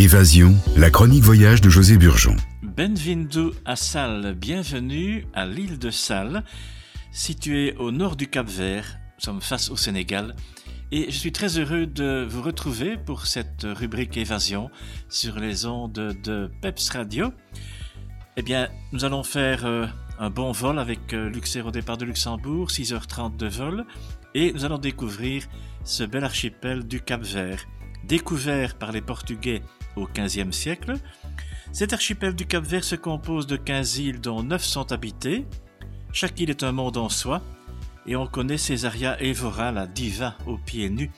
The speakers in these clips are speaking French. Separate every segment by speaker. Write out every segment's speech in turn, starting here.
Speaker 1: Évasion, la chronique voyage de José Burgeon.
Speaker 2: Benvindo à Salles, bienvenue à l'île de Salles, située au nord du Cap Vert. Nous sommes face au Sénégal et je suis très heureux de vous retrouver pour cette rubrique Évasion sur les ondes de Peps Radio. Eh bien, nous allons faire euh, un bon vol avec euh, Luxair au départ de Luxembourg, 6h30 de vol, et nous allons découvrir ce bel archipel du Cap Vert, découvert par les Portugais au XVe siècle. Cet archipel du Cap Vert se compose de 15 îles dont 9 sont habitées. Chaque île est un monde en soi, et on connaît Césaria Evora, la diva aux pieds nus,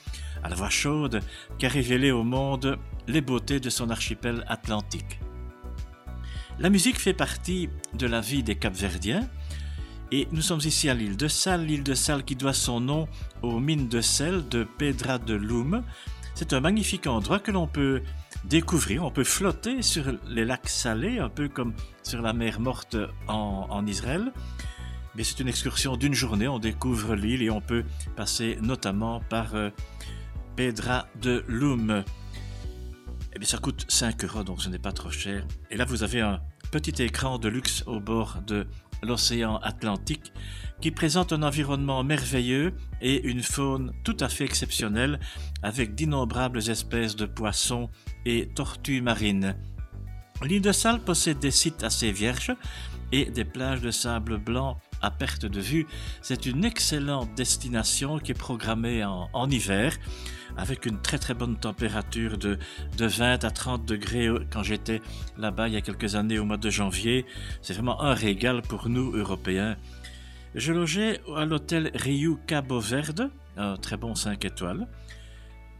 Speaker 2: à la voix chaude, qui a révélé au monde les beautés de son archipel atlantique. La musique fait partie de la vie des Capverdiens, et nous sommes ici à l'île de Salles, l'île de Salles qui doit son nom aux mines de sel de Pedra de Loum. C'est un magnifique endroit que l'on peut découvrir, on peut flotter sur les lacs salés, un peu comme sur la mer morte en, Israël. Mais c'est une excursion d'une journée, on découvre l'île et on peut passer notamment par euh, Pedra de Loum. Eh bien, ça coûte 5 euros, donc ce n'est pas trop cher. Et là, vous avez un petit écran de luxe au bord de l'océan Atlantique qui présente un environnement merveilleux et une faune tout à fait exceptionnelle avec d'innombrables espèces de poissons et tortues marines. L'île de Salles possède des sites assez vierges et des plages de sable blanc à perte de vue. C'est une excellente destination qui est programmée en, hiver avec une très très bonne température de, de 20 à 30 degrés quand j'étais là-bas il y a quelques années au mois de janvier. C'est vraiment un régal pour nous Européens. Je logeais à l'hôtel Rio Cabo Verde, un très bon 5 étoiles.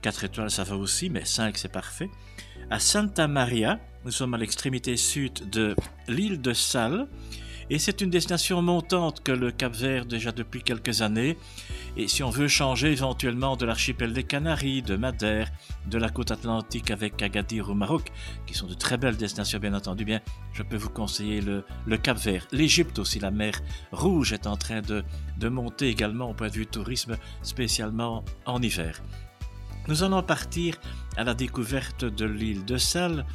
Speaker 2: 4 étoiles ça va aussi, mais 5 c'est parfait. À Santa Maria, nous sommes à l'extrémité sud de l'île de Salles. Et c'est une destination montante que le Cap Vert déjà depuis quelques années. Et si on veut changer éventuellement de l'archipel des Canaries, de Madère, de la côte atlantique avec Agadir au Maroc, qui sont de très belles destinations bien entendu, bien, je peux vous conseiller le, Cap Vert. L'Égypte aussi, la mer Rouge est en train de, de monter également au point de vue tourisme, spécialement en hiver. Nous allons partir à la découverte de l'île de Salles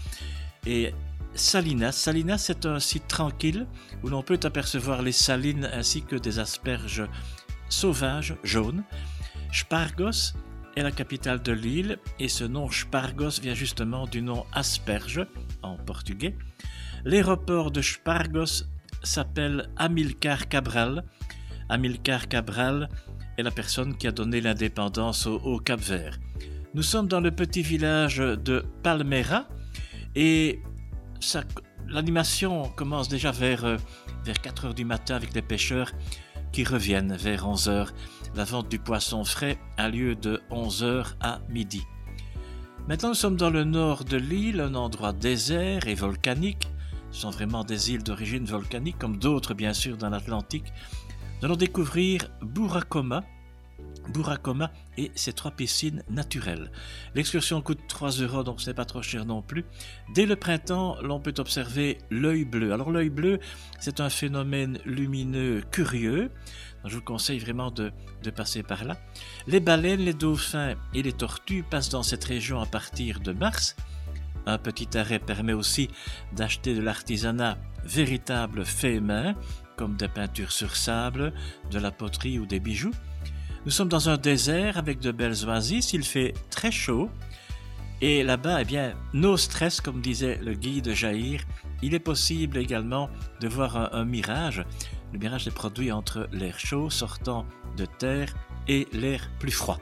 Speaker 2: et Salinas. Salinas, c'est un site tranquille où l'on peut apercevoir les salines ainsi que des asperges sauvages jaunes. Spargos est la capitale de l'île et ce nom Spargos vient justement du nom asperge en portugais. L'aéroport de Spargos s'appelle Amilcar Cabral. Amilcar Cabral est la personne qui a donné l'indépendance au, Cap Vert. Nous sommes dans le petit village de Palmera et l'animation commence déjà vers, euh, vers 4 heures du matin avec les pêcheurs qui reviennent vers 11 heures. La vente du poisson frais a lieu de 11 heures à midi. Maintenant, nous sommes dans le nord de l'île, un endroit désert et volcanique. Ce sont vraiment des îles d'origine volcanique, comme d'autres bien sûr dans l'Atlantique. Nous allons découvrir Buracoma, Buracoma et ses trois piscines naturelles. L'excursion coûte 3 euros, donc ce n'est pas trop cher non plus. Dès le printemps, l'on peut observer l'œil bleu. Alors l'œil bleu, c'est un phénomène lumineux curieux. je vous conseille vraiment de, de passer par là. Les baleines, les dauphins et les tortues passent dans cette région à partir de mars. Un petit arrêt permet aussi d'acheter de l'artisanat véritable fait main, comme des peintures sur sable, de la poterie ou des bijoux. Nous sommes dans un désert avec de belles oasis, il fait très chaud. Et là-bas, eh bien, no stress, comme disait le guide Jair. Il est possible également de voir un, mirage. Le mirage est produit entre l'air chaud sortant de terre et l'air plus froid.